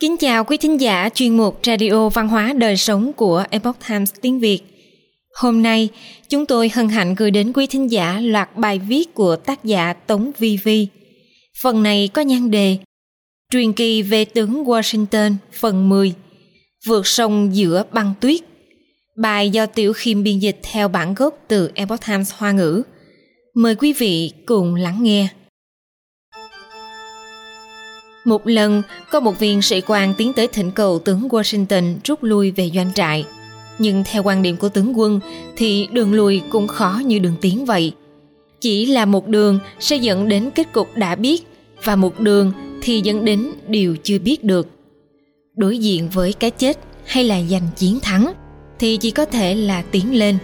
Kính chào quý thính giả chuyên mục Radio Văn hóa Đời Sống của Epoch Times tiếng Việt. Hôm nay, chúng tôi hân hạnh gửi đến quý thính giả loạt bài viết của tác giả Tống Vi Vi. Phần này có nhan đề Truyền kỳ về tướng Washington phần 10 Vượt sông giữa băng tuyết Bài do Tiểu Khiêm biên dịch theo bản gốc từ Epoch Times Hoa ngữ. Mời quý vị cùng lắng nghe. Một lần, có một viên sĩ quan tiến tới thỉnh cầu tướng Washington rút lui về doanh trại. Nhưng theo quan điểm của tướng quân thì đường lui cũng khó như đường tiến vậy. Chỉ là một đường sẽ dẫn đến kết cục đã biết và một đường thì dẫn đến điều chưa biết được. Đối diện với cái chết hay là giành chiến thắng thì chỉ có thể là tiến lên.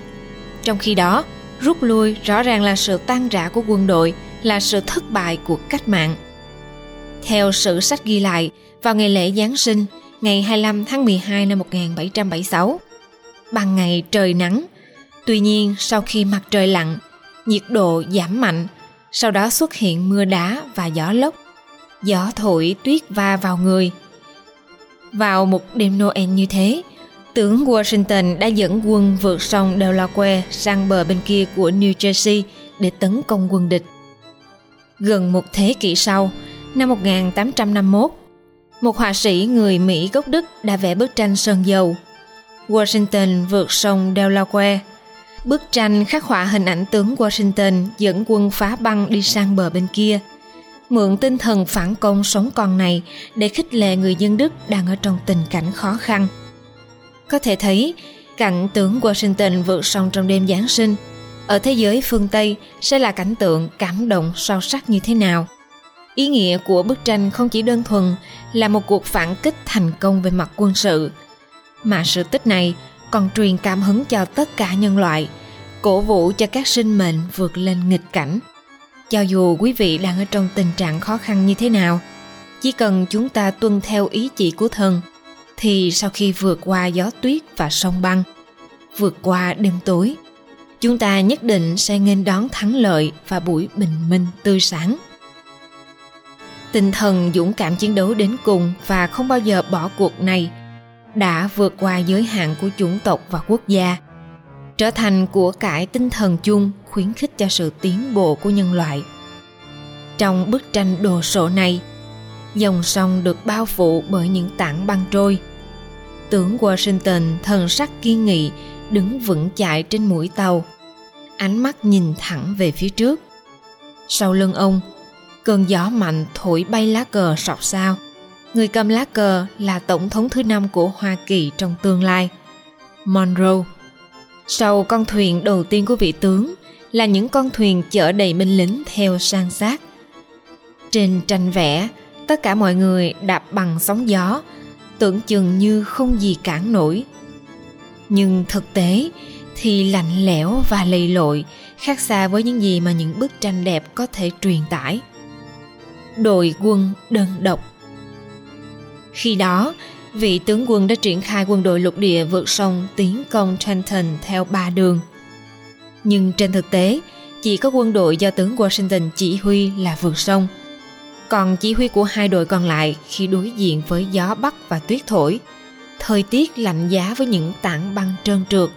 Trong khi đó, rút lui rõ ràng là sự tan rã của quân đội, là sự thất bại của cách mạng. Theo sử sách ghi lại, vào ngày lễ Giáng sinh, ngày 25 tháng 12 năm 1776, ban ngày trời nắng. Tuy nhiên, sau khi mặt trời lặn, nhiệt độ giảm mạnh, sau đó xuất hiện mưa đá và gió lốc. Gió thổi tuyết va vào người. Vào một đêm Noel như thế, tướng Washington đã dẫn quân vượt sông Delaware sang bờ bên kia của New Jersey để tấn công quân địch. Gần một thế kỷ sau, năm 1851, một họa sĩ người Mỹ gốc Đức đã vẽ bức tranh sơn dầu. Washington vượt sông Delaware. Bức tranh khắc họa hình ảnh tướng Washington dẫn quân phá băng đi sang bờ bên kia. Mượn tinh thần phản công sống còn này để khích lệ người dân Đức đang ở trong tình cảnh khó khăn. Có thể thấy, cảnh tướng Washington vượt sông trong đêm Giáng sinh ở thế giới phương Tây sẽ là cảnh tượng cảm động sâu sắc như thế nào. Ý nghĩa của bức tranh không chỉ đơn thuần là một cuộc phản kích thành công về mặt quân sự, mà sự tích này còn truyền cảm hứng cho tất cả nhân loại, cổ vũ cho các sinh mệnh vượt lên nghịch cảnh. Cho dù quý vị đang ở trong tình trạng khó khăn như thế nào, chỉ cần chúng ta tuân theo ý chỉ của thần, thì sau khi vượt qua gió tuyết và sông băng, vượt qua đêm tối, chúng ta nhất định sẽ nghênh đón thắng lợi và buổi bình minh tươi sáng tinh thần dũng cảm chiến đấu đến cùng và không bao giờ bỏ cuộc này đã vượt qua giới hạn của chủng tộc và quốc gia, trở thành của cải tinh thần chung khuyến khích cho sự tiến bộ của nhân loại. Trong bức tranh đồ sộ này, dòng sông được bao phủ bởi những tảng băng trôi. Tướng washington thần sắc kiên nghị, đứng vững chãi trên mũi tàu, ánh mắt nhìn thẳng về phía trước. Sau lưng ông cơn gió mạnh thổi bay lá cờ sọc sao. Người cầm lá cờ là tổng thống thứ năm của Hoa Kỳ trong tương lai, Monroe. Sau con thuyền đầu tiên của vị tướng là những con thuyền chở đầy binh lính theo sang sát. Trên tranh vẽ, tất cả mọi người đạp bằng sóng gió, tưởng chừng như không gì cản nổi. Nhưng thực tế thì lạnh lẽo và lầy lội, khác xa với những gì mà những bức tranh đẹp có thể truyền tải đội quân đơn độc. Khi đó, vị tướng quân đã triển khai quân đội lục địa vượt sông tiến công Trenton theo ba đường. Nhưng trên thực tế, chỉ có quân đội do tướng Washington chỉ huy là vượt sông. Còn chỉ huy của hai đội còn lại khi đối diện với gió bắc và tuyết thổi, thời tiết lạnh giá với những tảng băng trơn trượt.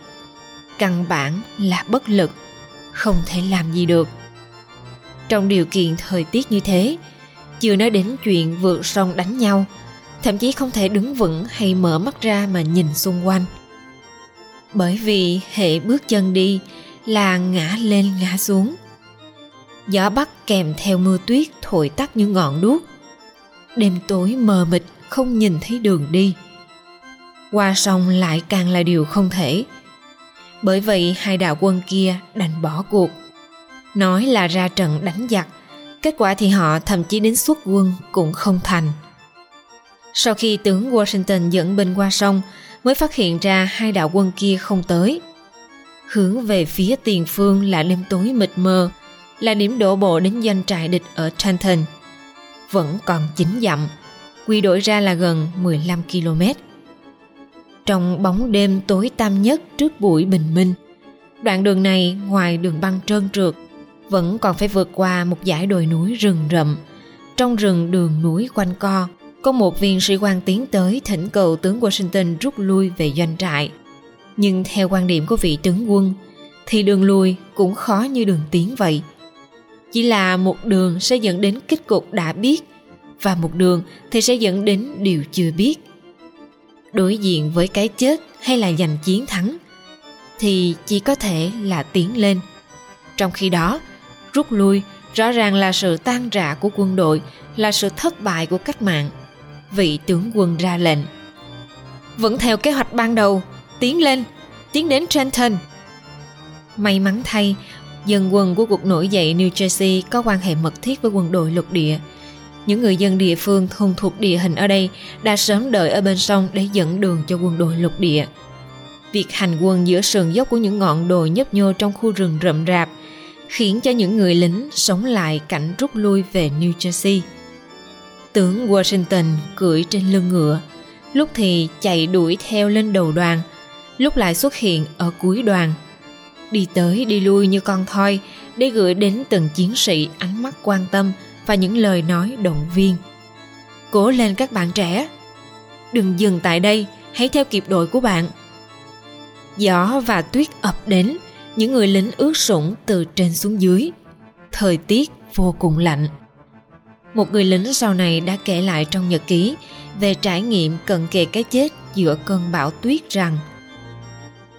Căn bản là bất lực, không thể làm gì được. Trong điều kiện thời tiết như thế, chưa nói đến chuyện vượt sông đánh nhau, thậm chí không thể đứng vững hay mở mắt ra mà nhìn xung quanh. Bởi vì hệ bước chân đi là ngã lên ngã xuống. Gió bắc kèm theo mưa tuyết thổi tắt như ngọn đuốc. Đêm tối mờ mịt, không nhìn thấy đường đi. Qua sông lại càng là điều không thể. Bởi vậy hai đạo quân kia đành bỏ cuộc. Nói là ra trận đánh giặc Kết quả thì họ thậm chí đến xuất quân cũng không thành. Sau khi tướng Washington dẫn binh qua sông, mới phát hiện ra hai đạo quân kia không tới. Hướng về phía tiền phương là đêm tối mịt mờ, là điểm đổ bộ đến doanh trại địch ở Trenton. Vẫn còn 9 dặm, quy đổi ra là gần 15 km. Trong bóng đêm tối tăm nhất trước buổi bình minh, đoạn đường này ngoài đường băng trơn trượt vẫn còn phải vượt qua một dải đồi núi rừng rậm trong rừng đường núi quanh co có một viên sĩ quan tiến tới thỉnh cầu tướng Washington rút lui về doanh trại. Nhưng theo quan điểm của vị tướng quân, thì đường lui cũng khó như đường tiến vậy. Chỉ là một đường sẽ dẫn đến kết cục đã biết và một đường thì sẽ dẫn đến điều chưa biết. Đối diện với cái chết hay là giành chiến thắng thì chỉ có thể là tiến lên. Trong khi đó, rút lui rõ ràng là sự tan rã của quân đội, là sự thất bại của cách mạng. Vị tướng quân ra lệnh. Vẫn theo kế hoạch ban đầu, tiến lên, tiến đến Trenton. May mắn thay, dân quân của cuộc nổi dậy New Jersey có quan hệ mật thiết với quân đội lục địa. Những người dân địa phương thuần thuộc địa hình ở đây đã sớm đợi ở bên sông để dẫn đường cho quân đội lục địa. Việc hành quân giữa sườn dốc của những ngọn đồi nhấp nhô trong khu rừng rậm rạp khiến cho những người lính sống lại cảnh rút lui về New Jersey. Tướng Washington cưỡi trên lưng ngựa, lúc thì chạy đuổi theo lên đầu đoàn, lúc lại xuất hiện ở cuối đoàn. Đi tới đi lui như con thoi để gửi đến từng chiến sĩ ánh mắt quan tâm và những lời nói động viên. Cố lên các bạn trẻ! Đừng dừng tại đây, hãy theo kịp đội của bạn. Gió và tuyết ập đến, những người lính ướt sũng từ trên xuống dưới. Thời tiết vô cùng lạnh. Một người lính sau này đã kể lại trong nhật ký về trải nghiệm cận kề cái chết giữa cơn bão tuyết rằng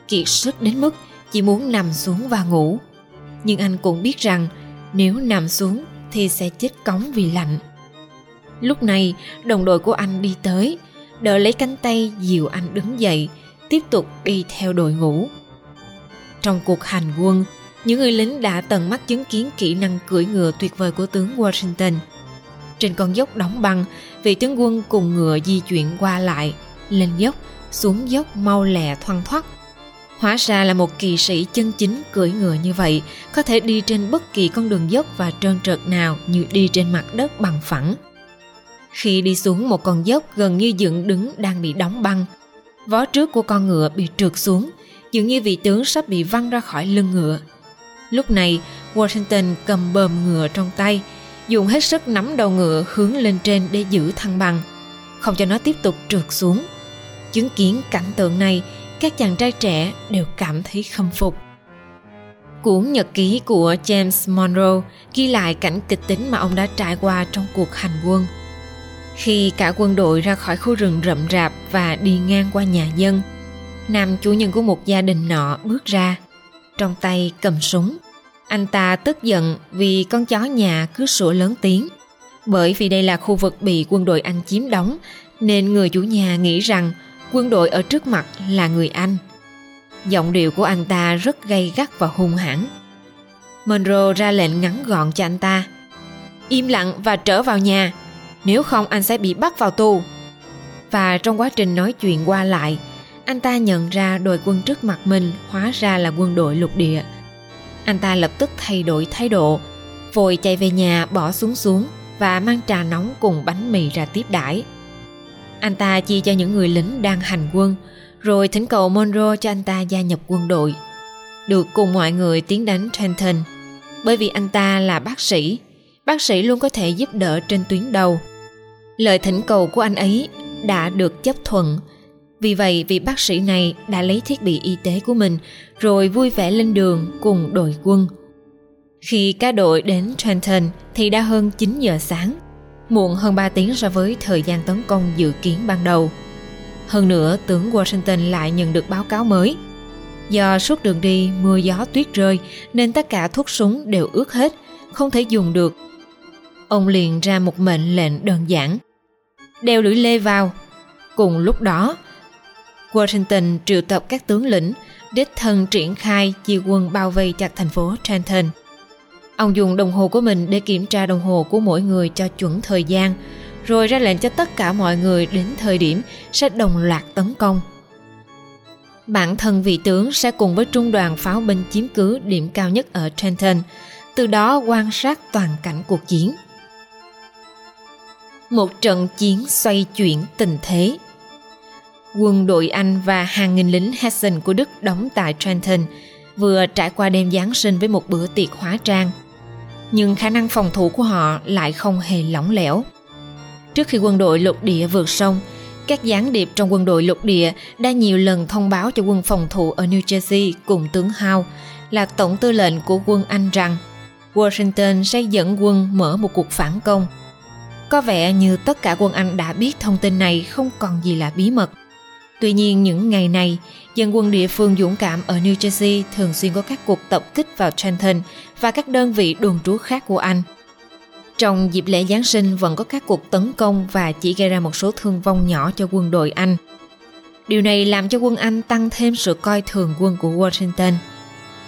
kiệt sức đến mức chỉ muốn nằm xuống và ngủ. Nhưng anh cũng biết rằng nếu nằm xuống thì sẽ chết cống vì lạnh. Lúc này, đồng đội của anh đi tới, đỡ lấy cánh tay dìu anh đứng dậy, tiếp tục đi theo đội ngũ. Trong cuộc hành quân, những người lính đã tận mắt chứng kiến kỹ năng cưỡi ngựa tuyệt vời của tướng Washington. Trên con dốc đóng băng, vị tướng quân cùng ngựa di chuyển qua lại, lên dốc, xuống dốc mau lẹ thoăn thoắt. Hóa ra là một kỳ sĩ chân chính cưỡi ngựa như vậy, có thể đi trên bất kỳ con đường dốc và trơn trượt nào như đi trên mặt đất bằng phẳng. Khi đi xuống một con dốc gần như dựng đứng đang bị đóng băng, vó trước của con ngựa bị trượt xuống, dường như vị tướng sắp bị văng ra khỏi lưng ngựa. Lúc này, Washington cầm bờm ngựa trong tay, dùng hết sức nắm đầu ngựa hướng lên trên để giữ thăng bằng, không cho nó tiếp tục trượt xuống. Chứng kiến cảnh tượng này, các chàng trai trẻ đều cảm thấy khâm phục. Cuốn nhật ký của James Monroe ghi lại cảnh kịch tính mà ông đã trải qua trong cuộc hành quân. Khi cả quân đội ra khỏi khu rừng rậm rạp và đi ngang qua nhà dân, nam chủ nhân của một gia đình nọ bước ra, trong tay cầm súng. Anh ta tức giận vì con chó nhà cứ sủa lớn tiếng. Bởi vì đây là khu vực bị quân đội Anh chiếm đóng, nên người chủ nhà nghĩ rằng quân đội ở trước mặt là người Anh. Giọng điệu của anh ta rất gay gắt và hung hãn. Monroe ra lệnh ngắn gọn cho anh ta. Im lặng và trở vào nhà, nếu không anh sẽ bị bắt vào tù. Và trong quá trình nói chuyện qua lại, anh ta nhận ra đội quân trước mặt mình hóa ra là quân đội lục địa. Anh ta lập tức thay đổi thái độ, vội chạy về nhà bỏ xuống xuống và mang trà nóng cùng bánh mì ra tiếp đãi. Anh ta chia cho những người lính đang hành quân, rồi thỉnh cầu Monroe cho anh ta gia nhập quân đội. Được cùng mọi người tiến đánh Trenton, bởi vì anh ta là bác sĩ, bác sĩ luôn có thể giúp đỡ trên tuyến đầu. Lời thỉnh cầu của anh ấy đã được chấp thuận vì vậy vị bác sĩ này đã lấy thiết bị y tế của mình rồi vui vẻ lên đường cùng đội quân. Khi cả đội đến Trenton thì đã hơn 9 giờ sáng, muộn hơn 3 tiếng so với thời gian tấn công dự kiến ban đầu. Hơn nữa, tướng Washington lại nhận được báo cáo mới. Do suốt đường đi mưa gió tuyết rơi nên tất cả thuốc súng đều ướt hết, không thể dùng được. Ông liền ra một mệnh lệnh đơn giản. Đeo lưỡi lê vào. Cùng lúc đó, Washington triệu tập các tướng lĩnh, đích thân triển khai chia quân bao vây chặt thành phố Trenton. Ông dùng đồng hồ của mình để kiểm tra đồng hồ của mỗi người cho chuẩn thời gian, rồi ra lệnh cho tất cả mọi người đến thời điểm sẽ đồng loạt tấn công. Bản thân vị tướng sẽ cùng với trung đoàn pháo binh chiếm cứ điểm cao nhất ở Trenton, từ đó quan sát toàn cảnh cuộc chiến. Một trận chiến xoay chuyển tình thế quân đội Anh và hàng nghìn lính Hessen của Đức đóng tại Trenton vừa trải qua đêm Giáng sinh với một bữa tiệc hóa trang. Nhưng khả năng phòng thủ của họ lại không hề lỏng lẻo. Trước khi quân đội lục địa vượt sông, các gián điệp trong quân đội lục địa đã nhiều lần thông báo cho quân phòng thủ ở New Jersey cùng tướng Howe là tổng tư lệnh của quân Anh rằng Washington sẽ dẫn quân mở một cuộc phản công. Có vẻ như tất cả quân Anh đã biết thông tin này không còn gì là bí mật. Tuy nhiên những ngày này, dân quân địa phương dũng cảm ở New Jersey thường xuyên có các cuộc tập kích vào Trenton và các đơn vị đồn trú khác của Anh. Trong dịp lễ Giáng sinh vẫn có các cuộc tấn công và chỉ gây ra một số thương vong nhỏ cho quân đội Anh. Điều này làm cho quân Anh tăng thêm sự coi thường quân của Washington.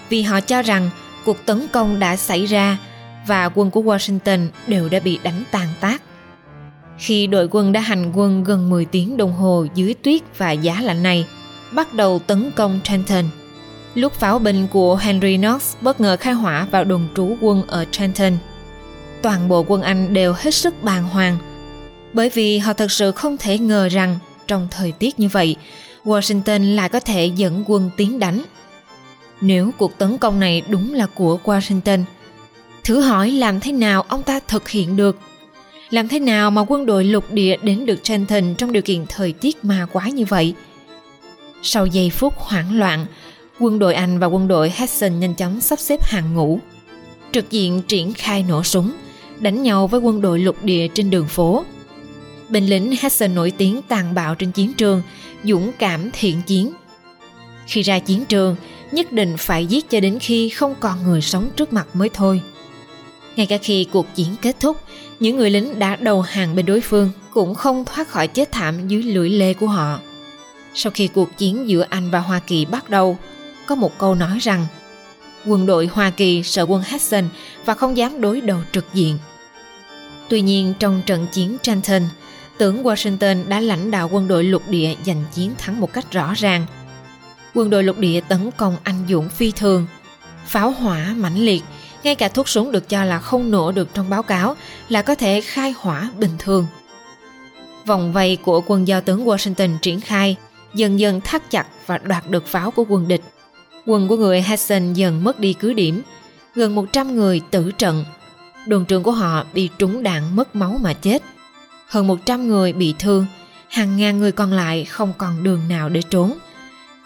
Vì họ cho rằng cuộc tấn công đã xảy ra và quân của Washington đều đã bị đánh tàn tác. Khi đội quân đã hành quân gần 10 tiếng đồng hồ dưới tuyết và giá lạnh này, bắt đầu tấn công Trenton. Lúc pháo binh của Henry Knox bất ngờ khai hỏa vào đồn trú quân ở Trenton. Toàn bộ quân Anh đều hết sức bàng hoàng, bởi vì họ thật sự không thể ngờ rằng trong thời tiết như vậy, Washington lại có thể dẫn quân tiến đánh. Nếu cuộc tấn công này đúng là của Washington, thử hỏi làm thế nào ông ta thực hiện được làm thế nào mà quân đội lục địa đến được Trenton trong điều kiện thời tiết ma quái như vậy? Sau giây phút hoảng loạn, quân đội Anh và quân đội Hessen nhanh chóng sắp xếp hàng ngũ. Trực diện triển khai nổ súng, đánh nhau với quân đội lục địa trên đường phố. Binh lính Hessen nổi tiếng tàn bạo trên chiến trường, dũng cảm thiện chiến. Khi ra chiến trường, nhất định phải giết cho đến khi không còn người sống trước mặt mới thôi. Ngay cả khi cuộc chiến kết thúc, những người lính đã đầu hàng bên đối phương cũng không thoát khỏi chết thảm dưới lưỡi lê của họ. Sau khi cuộc chiến giữa Anh và Hoa Kỳ bắt đầu, có một câu nói rằng quân đội Hoa Kỳ sợ quân Hudson và không dám đối đầu trực diện. Tuy nhiên trong trận chiến Trenton, tướng Washington đã lãnh đạo quân đội lục địa giành chiến thắng một cách rõ ràng. Quân đội lục địa tấn công anh dũng phi thường, pháo hỏa mãnh liệt ngay cả thuốc súng được cho là không nổ được trong báo cáo là có thể khai hỏa bình thường. Vòng vây của quân giao tướng Washington triển khai dần dần thắt chặt và đoạt được pháo của quân địch. Quân của người Hudson dần mất đi cứ điểm, gần 100 người tử trận. Đồn trưởng của họ bị trúng đạn mất máu mà chết. Hơn 100 người bị thương, hàng ngàn người còn lại không còn đường nào để trốn.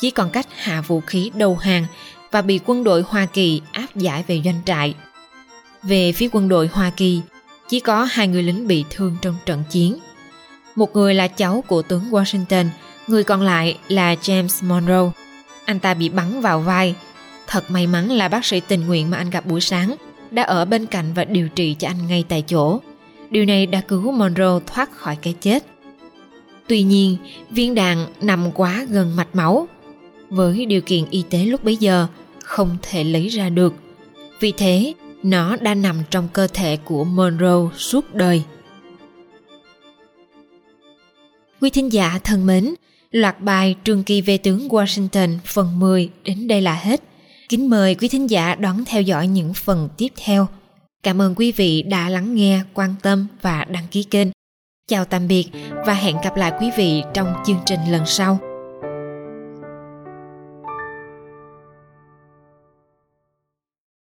Chỉ còn cách hạ vũ khí đầu hàng và bị quân đội Hoa Kỳ áp giải về doanh trại. Về phía quân đội Hoa Kỳ, chỉ có hai người lính bị thương trong trận chiến. Một người là cháu của tướng Washington, người còn lại là James Monroe. Anh ta bị bắn vào vai. Thật may mắn là bác sĩ tình nguyện mà anh gặp buổi sáng đã ở bên cạnh và điều trị cho anh ngay tại chỗ. Điều này đã cứu Monroe thoát khỏi cái chết. Tuy nhiên, viên đạn nằm quá gần mạch máu. Với điều kiện y tế lúc bấy giờ, không thể lấy ra được. Vì thế, nó đã nằm trong cơ thể của Monroe suốt đời. Quý thính giả thân mến, loạt bài Trường kỳ về tướng Washington phần 10 đến đây là hết. Kính mời quý thính giả đón theo dõi những phần tiếp theo. Cảm ơn quý vị đã lắng nghe, quan tâm và đăng ký kênh. Chào tạm biệt và hẹn gặp lại quý vị trong chương trình lần sau.